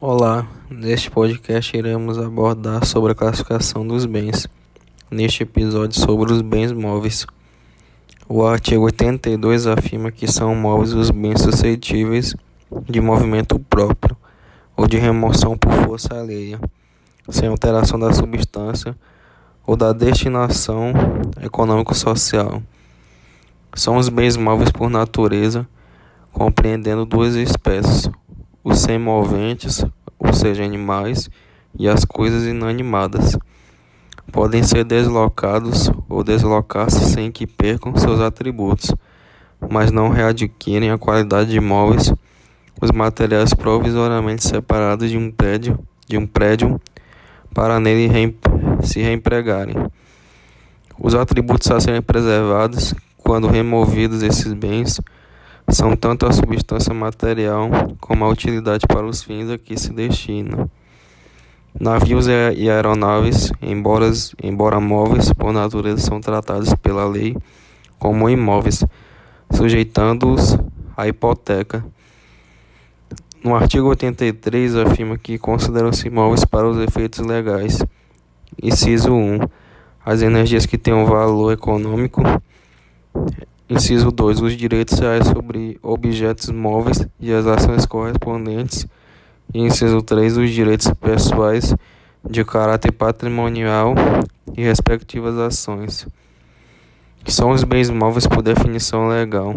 Olá, neste podcast iremos abordar sobre a classificação dos bens. Neste episódio sobre os bens móveis. O artigo 82 afirma que são móveis os bens suscetíveis de movimento próprio ou de remoção por força alheia, sem alteração da substância ou da destinação econômico-social. São os bens móveis por natureza, compreendendo duas espécies, os semoventes, ou seja, animais, e as coisas inanimadas. Podem ser deslocados ou deslocar-se sem que percam seus atributos, mas não readquirem a qualidade de móveis os materiais provisoriamente separados de um prédio, de um prédio para nele se reempregarem. Os atributos a serem preservados, quando removidos esses bens, são tanto a substância material como a utilidade para os fins a que se destina. Navios e aeronaves, embora, embora móveis por natureza, são tratados pela lei como imóveis, sujeitando-os à hipoteca. No artigo 83 afirma que consideram-se imóveis para os efeitos legais. Inciso 1. As energias que têm um valor econômico Inciso 2. Os direitos reais sobre objetos móveis e as ações correspondentes. E inciso 3. Os direitos pessoais de caráter patrimonial e respectivas ações, são os bens móveis por definição legal.